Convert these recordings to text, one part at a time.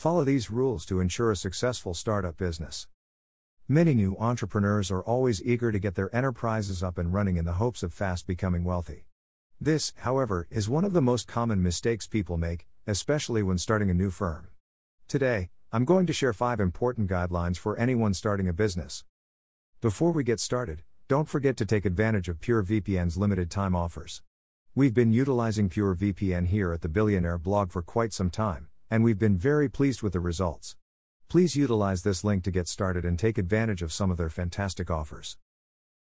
Follow these rules to ensure a successful startup business. Many new entrepreneurs are always eager to get their enterprises up and running in the hopes of fast becoming wealthy. This, however, is one of the most common mistakes people make, especially when starting a new firm. Today, I'm going to share five important guidelines for anyone starting a business. Before we get started, don't forget to take advantage of PureVPN's limited time offers. We've been utilizing PureVPN here at the Billionaire blog for quite some time, and we've been very pleased with the results. Please utilize this link to get started and take advantage of some of their fantastic offers.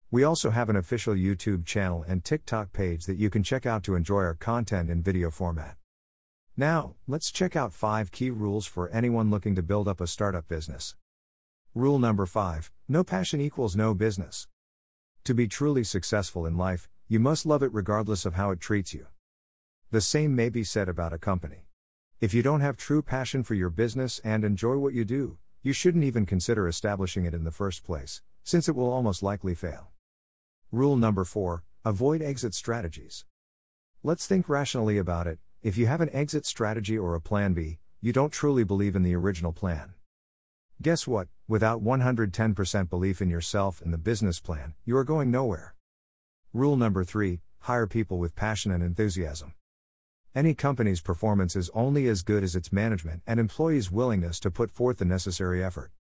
We also have an official YouTube channel and TikTok page that you can check out to enjoy our content in video format. Now, let's check out 5 key rules for anyone looking to build up a startup business. Rule number 5 No passion equals no business. To be truly successful in life, you must love it regardless of how it treats you. The same may be said about a company. If you don't have true passion for your business and enjoy what you do, you shouldn't even consider establishing it in the first place, since it will almost likely fail. Rule number 4 Avoid exit strategies. Let's think rationally about it. If you have an exit strategy or a plan B, you don't truly believe in the original plan. Guess what? Without 110% belief in yourself and the business plan, you are going nowhere. Rule number 3 Hire people with passion and enthusiasm. Any company's performance is only as good as its management and employees' willingness to put forth the necessary effort.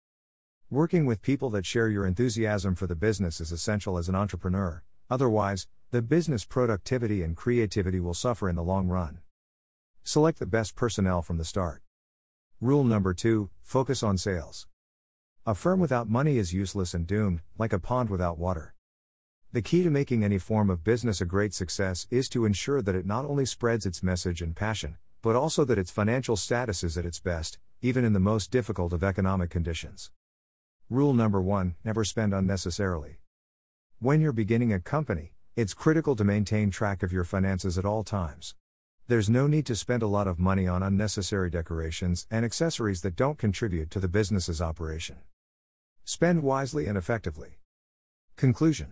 Working with people that share your enthusiasm for the business is essential as an entrepreneur, otherwise, the business productivity and creativity will suffer in the long run. Select the best personnel from the start. Rule number 2 Focus on sales. A firm without money is useless and doomed, like a pond without water. The key to making any form of business a great success is to ensure that it not only spreads its message and passion, but also that its financial status is at its best, even in the most difficult of economic conditions. Rule number one never spend unnecessarily. When you're beginning a company, it's critical to maintain track of your finances at all times. There's no need to spend a lot of money on unnecessary decorations and accessories that don't contribute to the business's operation. Spend wisely and effectively. Conclusion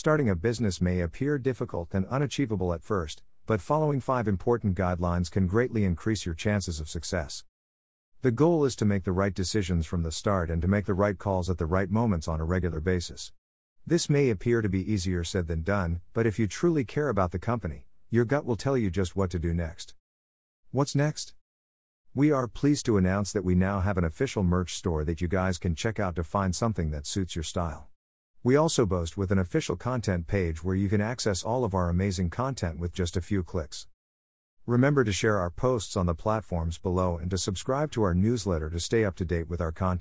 Starting a business may appear difficult and unachievable at first, but following five important guidelines can greatly increase your chances of success. The goal is to make the right decisions from the start and to make the right calls at the right moments on a regular basis. This may appear to be easier said than done, but if you truly care about the company, your gut will tell you just what to do next. What's next? We are pleased to announce that we now have an official merch store that you guys can check out to find something that suits your style. We also boast with an official content page where you can access all of our amazing content with just a few clicks. Remember to share our posts on the platforms below and to subscribe to our newsletter to stay up to date with our content.